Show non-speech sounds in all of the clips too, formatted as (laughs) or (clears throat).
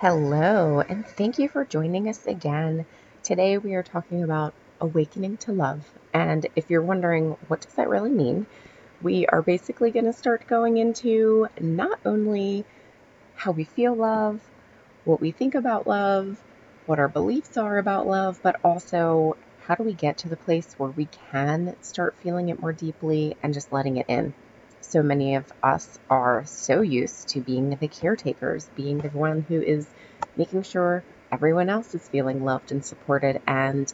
Hello, and thank you for joining us again. Today we are talking about awakening to love. And if you're wondering what does that really mean, we are basically going to start going into not only how we feel love, what we think about love, what our beliefs are about love, but also how do we get to the place where we can start feeling it more deeply and just letting it in so many of us are so used to being the caretakers, being the one who is making sure everyone else is feeling loved and supported. And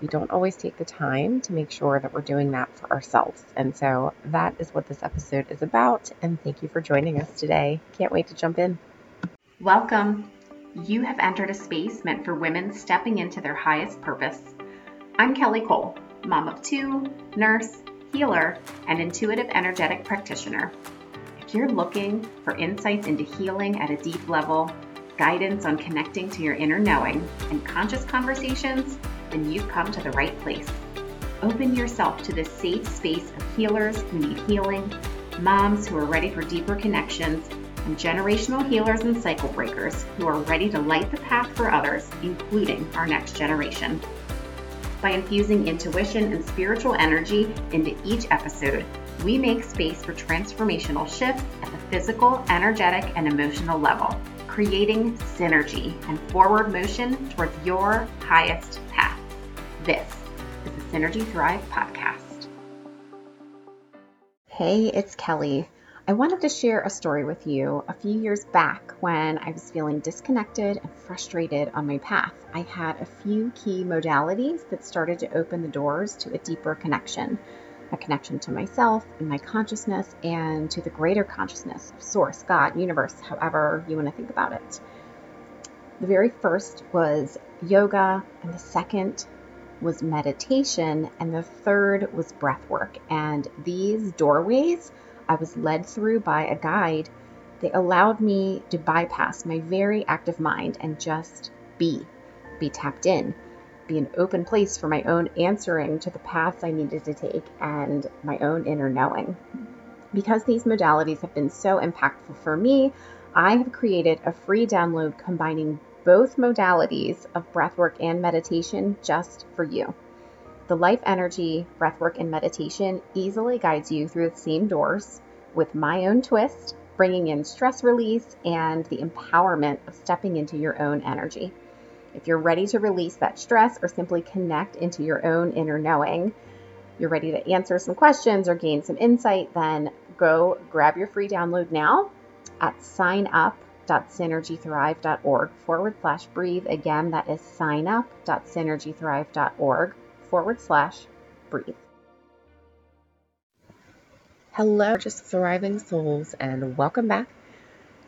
we don't always take the time to make sure that we're doing that for ourselves. And so that is what this episode is about. And thank you for joining us today. Can't wait to jump in. Welcome. You have entered a space meant for women stepping into their highest purpose. I'm Kelly Cole, mom of two, nurse, healer, and intuitive energetic practitioner. If you're looking for insights into healing at a deep level, guidance on connecting to your inner knowing, and conscious conversations, then you've come to the right place. Open yourself to the safe space of healers who need healing, moms who are ready for deeper connections, and generational healers and cycle breakers who are ready to light the path for others, including our next generation by infusing intuition and spiritual energy into each episode, we make space for transformational shifts at the physical, energetic, and emotional level, creating synergy and forward motion towards your highest path. This is the Synergy Thrive podcast. Hey, it's Kelly. I wanted to share a story with you a few years back when I was feeling disconnected and frustrated on my path. I had a few key modalities that started to open the doors to a deeper connection a connection to myself and my consciousness and to the greater consciousness of Source, God, universe, however you want to think about it. The very first was yoga, and the second was meditation, and the third was breath work. And these doorways I was led through by a guide, they allowed me to bypass my very active mind and just be, be tapped in, be an open place for my own answering to the paths I needed to take and my own inner knowing. Because these modalities have been so impactful for me, I have created a free download combining both modalities of breathwork and meditation just for you. The life energy, breathwork, and meditation easily guides you through the same doors with my own twist, bringing in stress release and the empowerment of stepping into your own energy. If you're ready to release that stress or simply connect into your own inner knowing, you're ready to answer some questions or gain some insight, then go grab your free download now at signup.synergythrive.org forward slash breathe. Again, that is signup.synergythrive.org forward slash breathe. Hello, just thriving souls, and welcome back.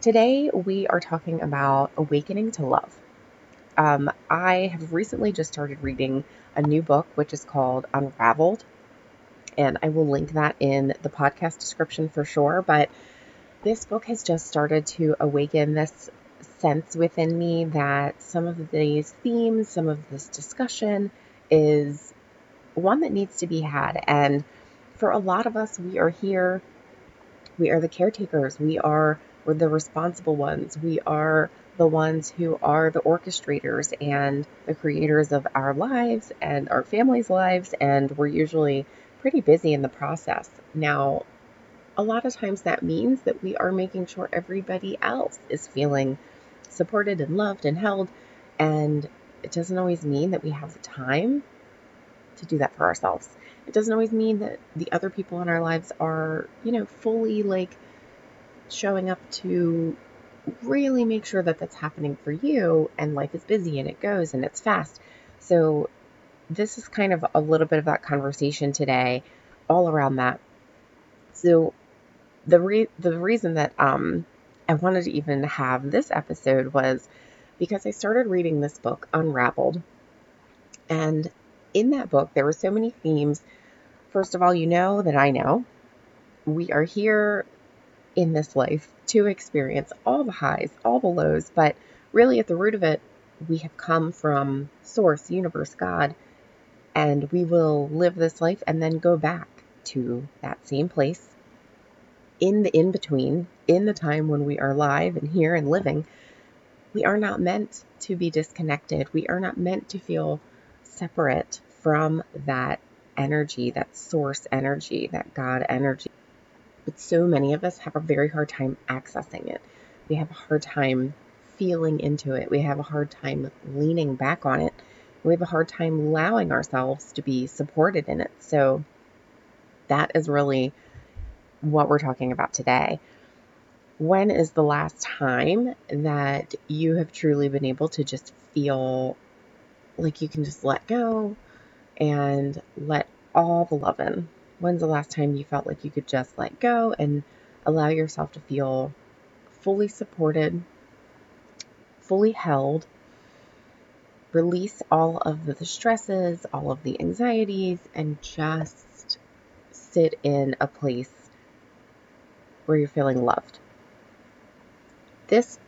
Today we are talking about awakening to love. Um, I have recently just started reading a new book, which is called Unraveled, and I will link that in the podcast description for sure. But this book has just started to awaken this sense within me that some of these themes, some of this discussion is one that needs to be had. And for a lot of us, we are here. We are the caretakers. We are we're the responsible ones. We are the ones who are the orchestrators and the creators of our lives and our families' lives, and we're usually pretty busy in the process. Now, a lot of times that means that we are making sure everybody else is feeling supported and loved and held, and it doesn't always mean that we have the time to do that for ourselves. It doesn't always mean that the other people in our lives are, you know, fully like showing up to really make sure that that's happening for you and life is busy and it goes and it's fast. So this is kind of a little bit of that conversation today all around that. So the re- the reason that um I wanted to even have this episode was because I started reading this book Unraveled and in that book, there were so many themes. First of all, you know that I know we are here in this life to experience all the highs, all the lows, but really at the root of it, we have come from Source, Universe, God, and we will live this life and then go back to that same place in the in between, in the time when we are alive and here and living. we are not meant to be disconnected. We are not meant to feel separate from that energy, that source energy, that God energy. But so many of us have a very hard time accessing it. We have a hard time feeling into it. We have a hard time leaning back on it. We have a hard time allowing ourselves to be supported in it. So that is really what we're talking about today. When is the last time that you have truly been able to just feel like you can just let go and let all the love in? When's the last time you felt like you could just let go and allow yourself to feel fully supported, fully held, release all of the stresses, all of the anxieties, and just sit in a place where you're feeling loved. This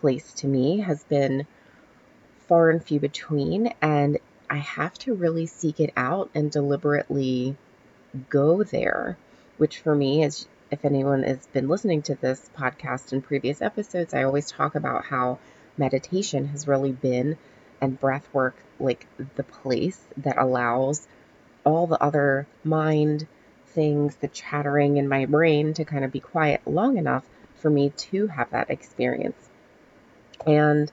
place to me has been far and few between, and I have to really seek it out and deliberately go there, which for me is if anyone has been listening to this podcast in previous episodes, I always talk about how meditation has really been and breath work like the place that allows all the other mind things, the chattering in my brain to kind of be quiet long enough for me to have that experience. And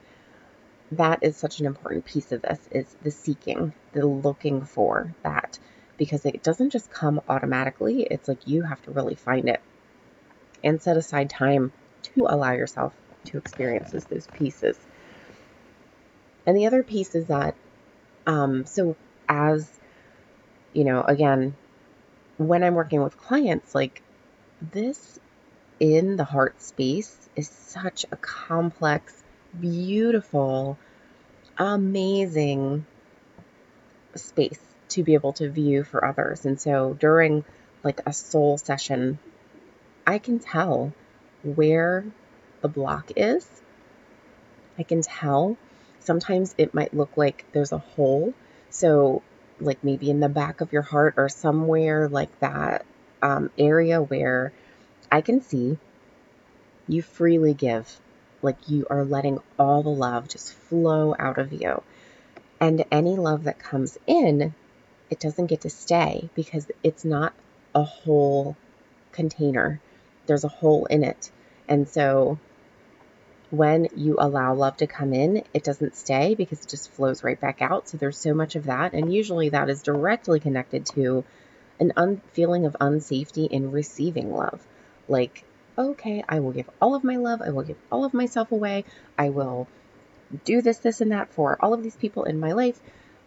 that is such an important piece of this is the seeking, the looking for that because it doesn't just come automatically. It's like you have to really find it and set aside time to allow yourself to experience those pieces. And the other piece is that, um, so as you know, again, when I'm working with clients, like this in the heart space is such a complex, beautiful, amazing space to be able to view for others. And so during like a soul session, I can tell where the block is. I can tell. Sometimes it might look like there's a hole. So, like maybe in the back of your heart or somewhere like that um, area where I can see you freely give. Like you are letting all the love just flow out of you. And any love that comes in it doesn't get to stay because it's not a whole container. There's a hole in it. And so when you allow love to come in, it doesn't stay because it just flows right back out. So there's so much of that. And usually that is directly connected to an un- feeling of unsafety in receiving love. Like, okay, I will give all of my love, I will give all of myself away, I will do this, this, and that for all of these people in my life.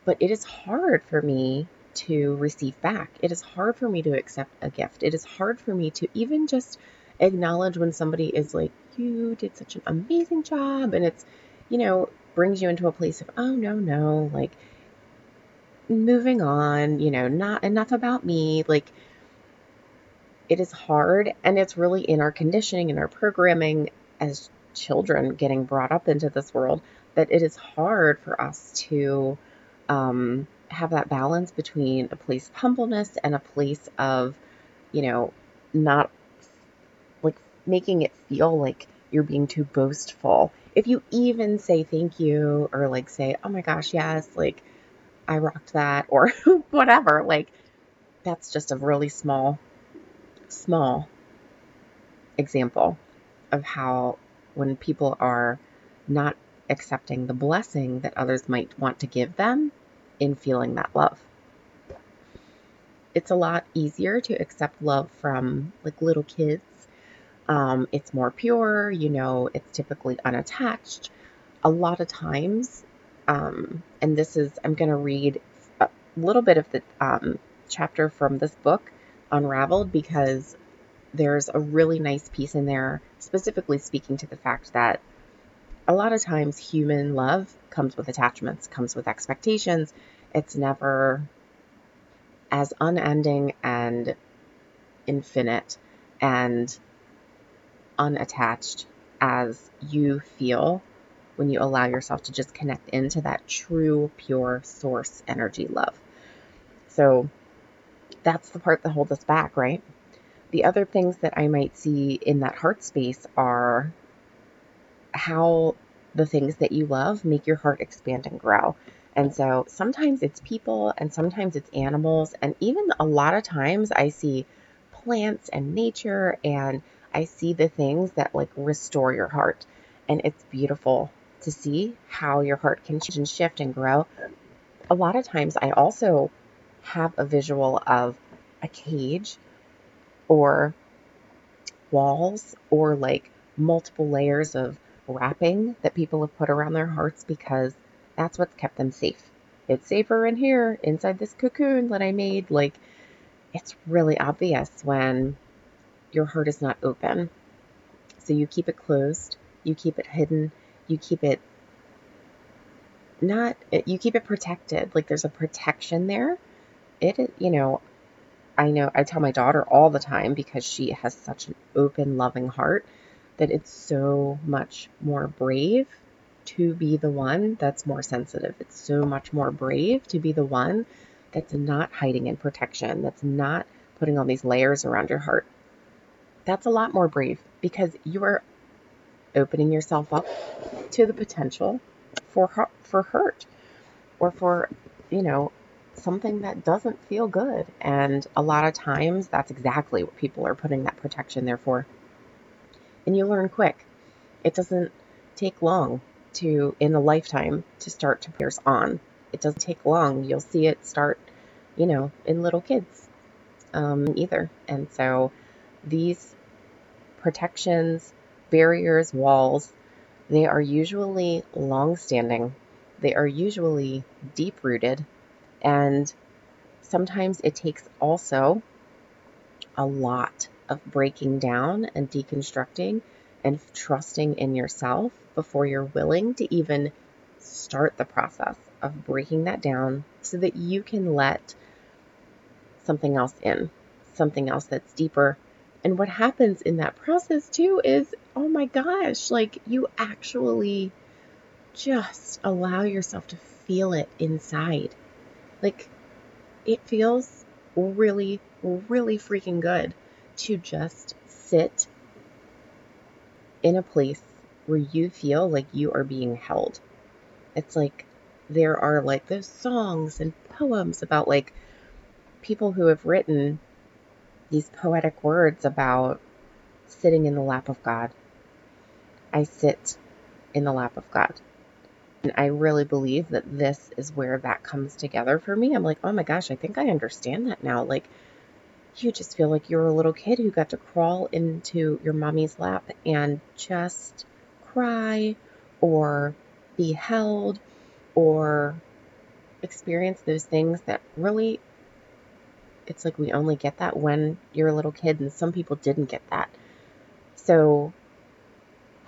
But it is hard for me to receive back. It is hard for me to accept a gift. It is hard for me to even just acknowledge when somebody is like, You did such an amazing job. And it's, you know, brings you into a place of, Oh, no, no, like moving on, you know, not enough about me. Like, it is hard and it's really in our conditioning and our programming as children getting brought up into this world that it is hard for us to um, have that balance between a place of humbleness and a place of, you know, not like making it feel like you're being too boastful. If you even say thank you or like say, oh my gosh, yes, like I rocked that or (laughs) whatever, like that's just a really small, small example of how when people are not accepting the blessing that others might want to give them in feeling that love. It's a lot easier to accept love from like little kids. Um, it's more pure, you know, it's typically unattached. A lot of times, um, and this is, I'm going to read a little bit of the um, chapter from this book, Unraveled, because there's a really nice piece in there, specifically speaking to the fact that a lot of times human love comes with attachments, comes with expectations. It's never as unending and infinite and unattached as you feel when you allow yourself to just connect into that true, pure source energy love. So that's the part that holds us back, right? The other things that I might see in that heart space are how the things that you love make your heart expand and grow. And so sometimes it's people and sometimes it's animals. And even a lot of times I see plants and nature and I see the things that like restore your heart. And it's beautiful to see how your heart can change and shift and grow. A lot of times I also have a visual of a cage or walls or like multiple layers of wrapping that people have put around their hearts because that's what's kept them safe. It's safer in here, inside this cocoon that I made. Like, it's really obvious when your heart is not open. So you keep it closed, you keep it hidden, you keep it not, you keep it protected. Like, there's a protection there. It, you know, I know I tell my daughter all the time because she has such an open, loving heart that it's so much more brave to be the one that's more sensitive. It's so much more brave to be the one that's not hiding in protection, that's not putting all these layers around your heart. That's a lot more brave because you are opening yourself up to the potential for for hurt or for, you know, something that doesn't feel good. And a lot of times that's exactly what people are putting that protection there for. And you learn quick. It doesn't take long to in a lifetime to start to pierce on. It doesn't take long. You'll see it start, you know, in little kids um, either. And so these protections, barriers, walls, they are usually long standing. They are usually deep rooted. And sometimes it takes also a lot of breaking down and deconstructing and trusting in yourself before you're willing to even start the process of breaking that down so that you can let something else in, something else that's deeper. And what happens in that process too is, oh my gosh, like you actually just allow yourself to feel it inside. Like it feels really, really freaking good to just sit in a place where you feel like you are being held. It's like there are like those songs and poems about like people who have written these poetic words about sitting in the lap of God. I sit in the lap of God. And I really believe that this is where that comes together for me. I'm like, oh my gosh, I think I understand that now. Like, you just feel like you're a little kid who got to crawl into your mommy's lap and just cry or be held or experience those things that really it's like we only get that when you're a little kid and some people didn't get that. So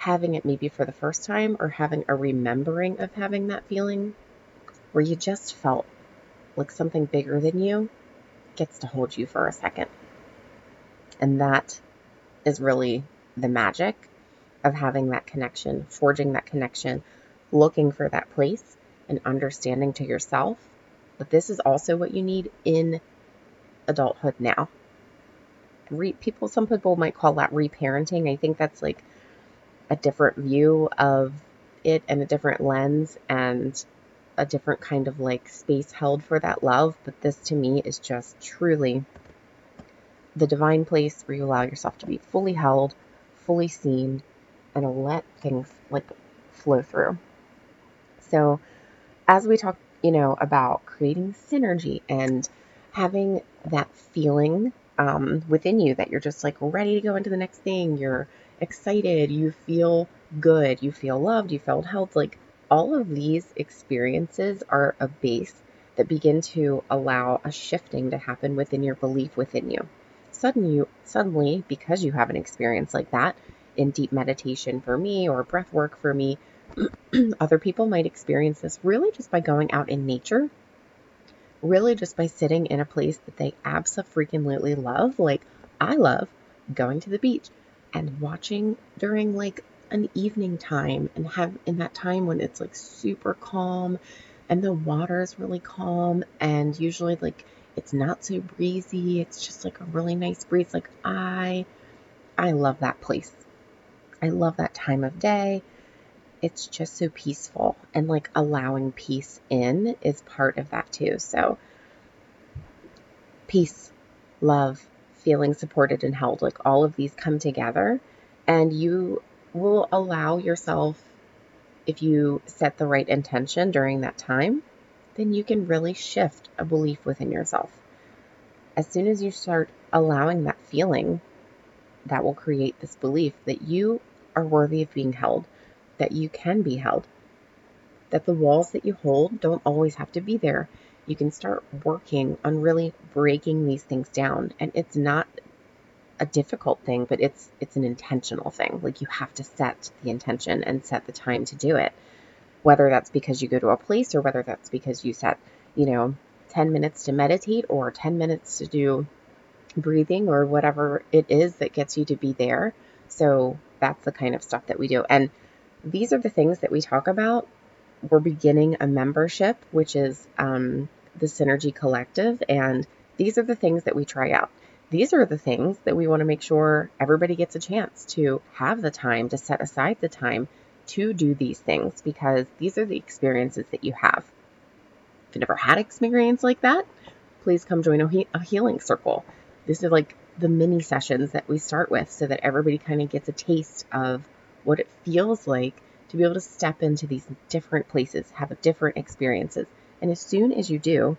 having it maybe for the first time or having a remembering of having that feeling where you just felt like something bigger than you gets to hold you for a second. And that is really the magic of having that connection, forging that connection, looking for that place, and understanding to yourself that this is also what you need in adulthood now. Re- people, some people might call that reparenting. I think that's like a different view of it and a different lens and a different kind of like space held for that love. But this to me is just truly the divine place where you allow yourself to be fully held, fully seen, and let things like flow through. So, as we talk, you know, about creating synergy and having that feeling um, within you that you're just like ready to go into the next thing, you're excited, you feel good, you feel loved, you felt held, like all of these experiences are a base that begin to allow a shifting to happen within your belief within you. Suddenly, you, suddenly, because you have an experience like that in deep meditation for me or breath work for me, (clears throat) other people might experience this really just by going out in nature, really just by sitting in a place that they absolutely love. Like I love going to the beach and watching during like an evening time and have in that time when it's like super calm and the water is really calm and usually like it's not so breezy it's just like a really nice breeze like i i love that place i love that time of day it's just so peaceful and like allowing peace in is part of that too. So peace, love, feeling supported and held, like all of these come together and you will allow yourself if you set the right intention during that time, then you can really shift a belief within yourself. As soon as you start allowing that feeling, that will create this belief that you are worthy of being held, that you can be held, that the walls that you hold don't always have to be there. You can start working on really breaking these things down. And it's not a difficult thing, but it's it's an intentional thing. Like you have to set the intention and set the time to do it. Whether that's because you go to a place or whether that's because you set, you know, 10 minutes to meditate or 10 minutes to do breathing or whatever it is that gets you to be there. So that's the kind of stuff that we do. And these are the things that we talk about. We're beginning a membership, which is um, the Synergy Collective. And these are the things that we try out. These are the things that we want to make sure everybody gets a chance to have the time, to set aside the time to do these things because these are the experiences that you have. If you've never had experience like that, please come join a, he- a healing circle. This is like the mini sessions that we start with so that everybody kind of gets a taste of what it feels like to be able to step into these different places, have different experiences. And as soon as you do,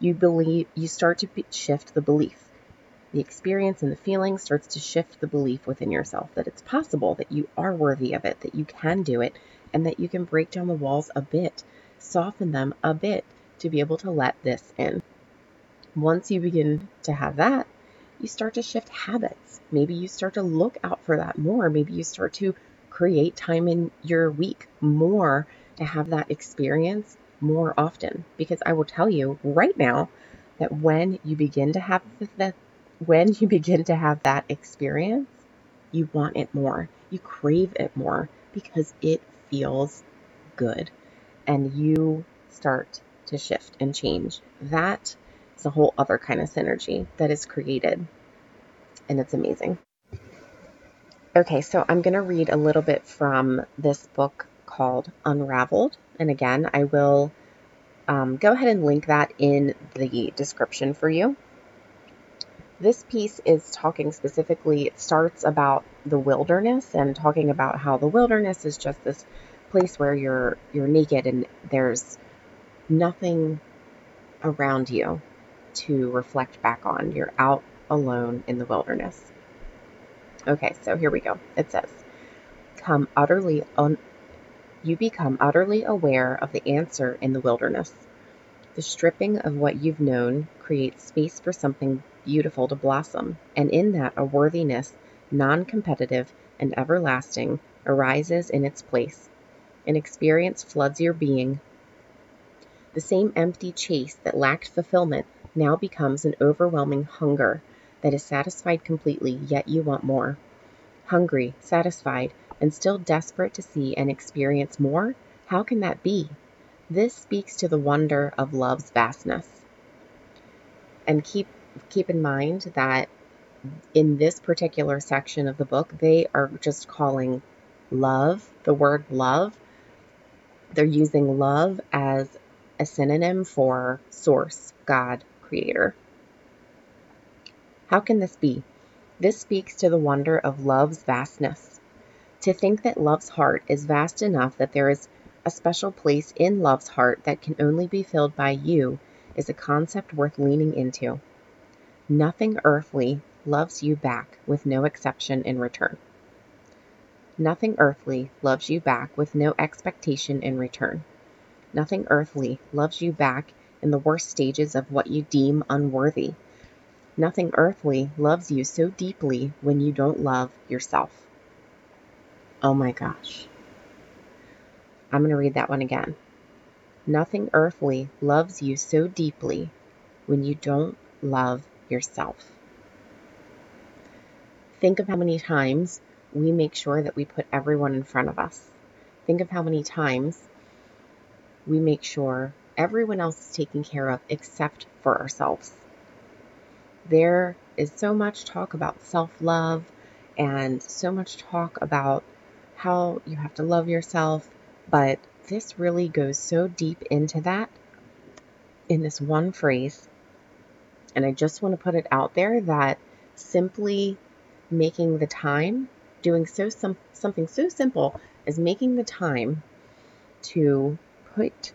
you believe you start to shift the belief. The experience and the feeling starts to shift the belief within yourself that it's possible that you are worthy of it, that you can do it, and that you can break down the walls a bit, soften them a bit to be able to let this in. Once you begin to have that, you start to shift habits. Maybe you start to look out for that more. Maybe you start to create time in your week more to have that experience more often. Because I will tell you right now that when you begin to have that, when you (laughs) begin to have that experience, you want it more. You crave it more because it feels good and you start to shift and change. That is a whole other kind of synergy that is created, and it's amazing. Okay, so I'm going to read a little bit from this book called Unraveled. And again, I will um, go ahead and link that in the description for you. This piece is talking specifically, it starts about the wilderness and talking about how the wilderness is just this place where you're you're naked and there's nothing around you to reflect back on. You're out alone in the wilderness. Okay, so here we go. It says, "Come utterly un- you become utterly aware of the answer in the wilderness. The stripping of what you've known creates space for something beautiful to blossom, and in that a worthiness, non competitive and everlasting, arises in its place. An experience floods your being. The same empty chase that lacked fulfillment now becomes an overwhelming hunger that is satisfied completely, yet you want more. Hungry, satisfied, and still desperate to see and experience more? How can that be? This speaks to the wonder of love's vastness. And keep keep in mind that in this particular section of the book, they are just calling love, the word love, they're using love as a synonym for source, God, creator. How can this be? This speaks to the wonder of love's vastness. To think that love's heart is vast enough that there is a special place in love's heart that can only be filled by you is a concept worth leaning into. Nothing earthly loves you back with no exception in return. Nothing earthly loves you back with no expectation in return. Nothing earthly loves you back in the worst stages of what you deem unworthy. Nothing earthly loves you so deeply when you don't love yourself. Oh my gosh. I'm going to read that one again. Nothing earthly loves you so deeply when you don't love yourself. Think of how many times we make sure that we put everyone in front of us. Think of how many times we make sure everyone else is taken care of except for ourselves. There is so much talk about self love and so much talk about how you have to love yourself, but this really goes so deep into that in this one phrase. And I just want to put it out there that simply making the time, doing so some, something so simple as making the time to put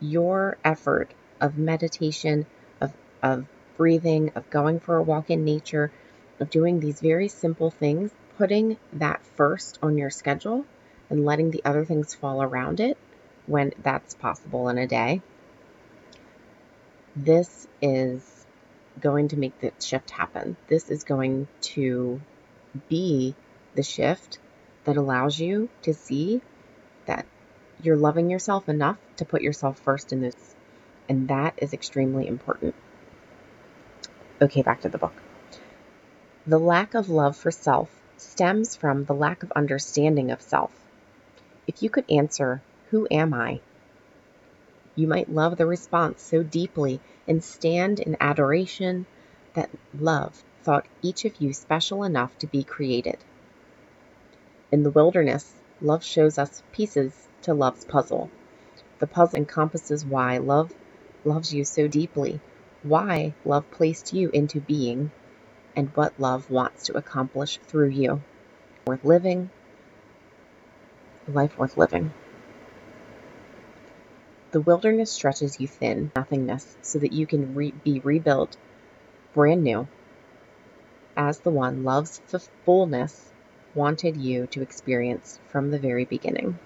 your effort of meditation, of, of breathing, of going for a walk in nature, of doing these very simple things, putting that first on your schedule and letting the other things fall around it when that's possible in a day. This is going to make the shift happen. This is going to be the shift that allows you to see that you're loving yourself enough to put yourself first in this. And that is extremely important. Okay, back to the book. The lack of love for self stems from the lack of understanding of self. If you could answer, Who am I? You might love the response so deeply and stand in adoration that love thought each of you special enough to be created. In the wilderness, love shows us pieces to love's puzzle. The puzzle encompasses why love loves you so deeply, why love placed you into being, and what love wants to accomplish through you. Worth living, life worth living. The wilderness stretches you thin, nothingness, so that you can re- be rebuilt brand new as the one love's fullness wanted you to experience from the very beginning.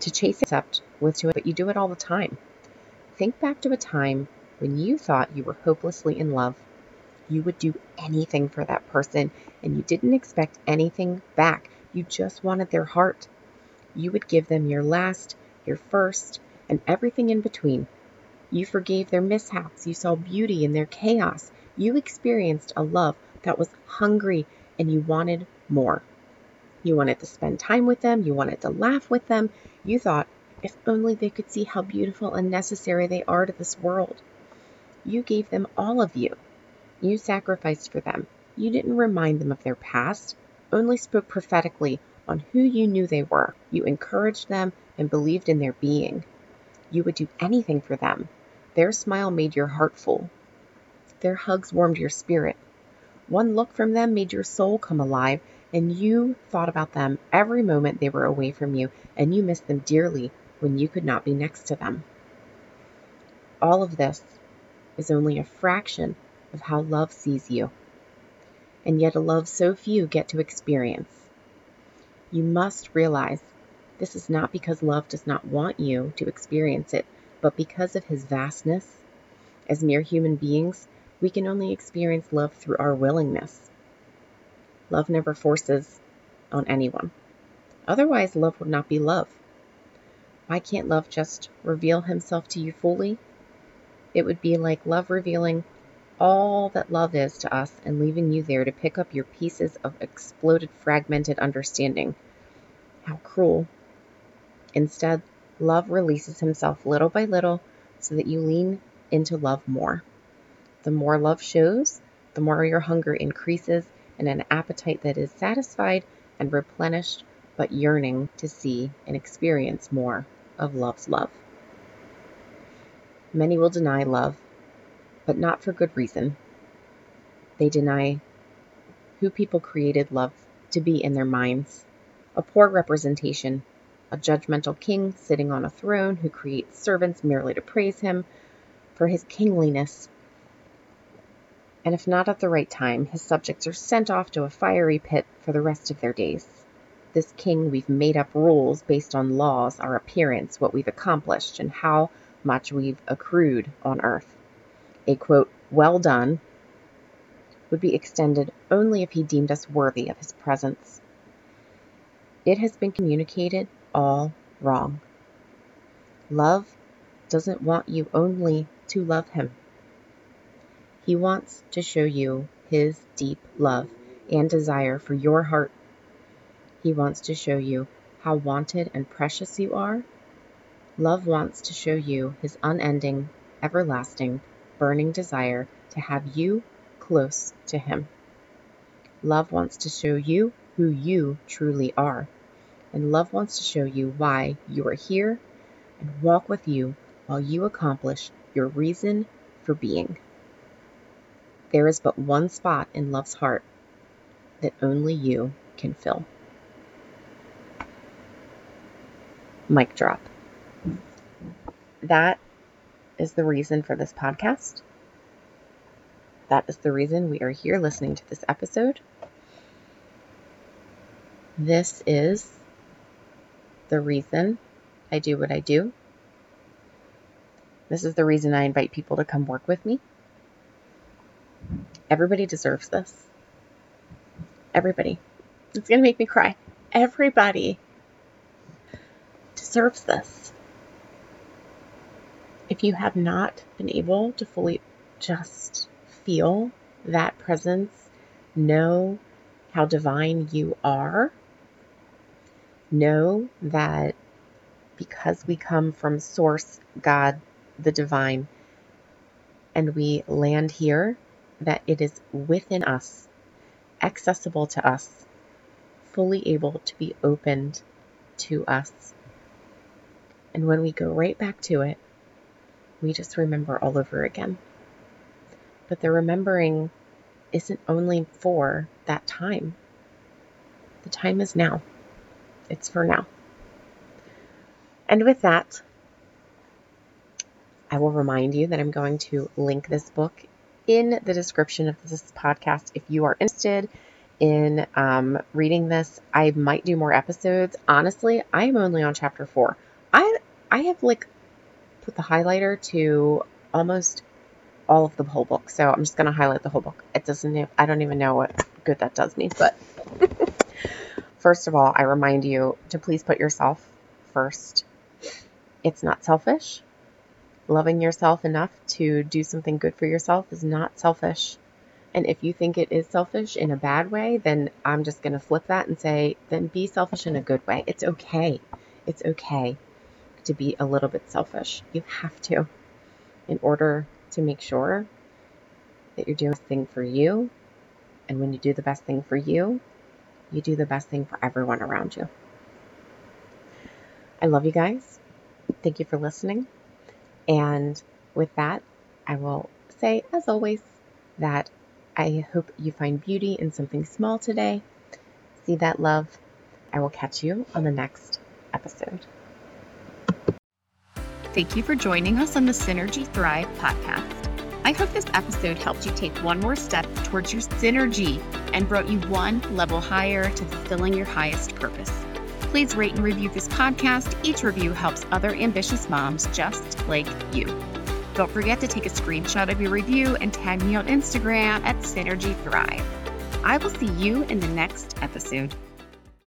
To chase accept with to it, but you do it all the time. Think back to a time when you thought you were hopelessly in love. You would do anything for that person and you didn't expect anything back. You just wanted their heart. You would give them your last, your first, and everything in between. You forgave their mishaps. You saw beauty in their chaos. You experienced a love that was hungry and you wanted more. You wanted to spend time with them. You wanted to laugh with them. You thought, if only they could see how beautiful and necessary they are to this world. You gave them all of you. You sacrificed for them. You didn't remind them of their past, only spoke prophetically on who you knew they were. You encouraged them and believed in their being. You would do anything for them. Their smile made your heart full. Their hugs warmed your spirit. One look from them made your soul come alive, and you thought about them every moment they were away from you, and you missed them dearly when you could not be next to them. All of this is only a fraction of how love sees you, and yet a love so few get to experience. You must realize this is not because love does not want you to experience it, but because of his vastness. As mere human beings, we can only experience love through our willingness. Love never forces on anyone. Otherwise, love would not be love. Why can't love just reveal himself to you fully? It would be like love revealing all that love is to us and leaving you there to pick up your pieces of exploded, fragmented understanding. How cruel. Instead, love releases himself little by little so that you lean into love more. The more love shows, the more your hunger increases and an appetite that is satisfied and replenished, but yearning to see and experience more of love's love. Many will deny love, but not for good reason. They deny who people created love to be in their minds a poor representation, a judgmental king sitting on a throne who creates servants merely to praise him for his kingliness. And if not at the right time, his subjects are sent off to a fiery pit for the rest of their days this king, we've made up rules based on laws, our appearance, what we've accomplished, and how much we've accrued on earth. A quote, well done, would be extended only if he deemed us worthy of his presence. It has been communicated all wrong. Love doesn't want you only to love him. He wants to show you his deep love and desire for your heart he wants to show you how wanted and precious you are. Love wants to show you his unending, everlasting, burning desire to have you close to him. Love wants to show you who you truly are. And love wants to show you why you are here and walk with you while you accomplish your reason for being. There is but one spot in love's heart that only you can fill. Mic drop. That is the reason for this podcast. That is the reason we are here listening to this episode. This is the reason I do what I do. This is the reason I invite people to come work with me. Everybody deserves this. Everybody. It's going to make me cry. Everybody deserves this. If you have not been able to fully just feel that presence, know how divine you are, know that because we come from Source, God, the divine, and we land here, that it is within us, accessible to us, fully able to be opened to us. And when we go right back to it, we just remember all over again. But the remembering isn't only for that time, the time is now. It's for now. And with that, I will remind you that I'm going to link this book in the description of this podcast if you are interested in um, reading this. I might do more episodes. Honestly, I'm only on chapter four. I have like put the highlighter to almost all of the whole book, so I'm just gonna highlight the whole book. It doesn't. I don't even know what good that does me, but (laughs) first of all, I remind you to please put yourself first. It's not selfish loving yourself enough to do something good for yourself is not selfish. And if you think it is selfish in a bad way, then I'm just going to flip that and say, then be selfish in a good way. It's okay. It's okay to be a little bit selfish. You have to in order to make sure that you're doing the thing for you. And when you do the best thing for you, you do the best thing for everyone around you. I love you guys. Thank you for listening. And with that, I will say, as always, that I hope you find beauty in something small today. See that love. I will catch you on the next episode. Thank you for joining us on the Synergy Thrive podcast. I hope this episode helped you take one more step towards your synergy and brought you one level higher to fulfilling your highest purpose. Please rate and review this podcast. Each review helps other ambitious moms just like you. Don't forget to take a screenshot of your review and tag me on Instagram at Synergy Thrive. I will see you in the next episode.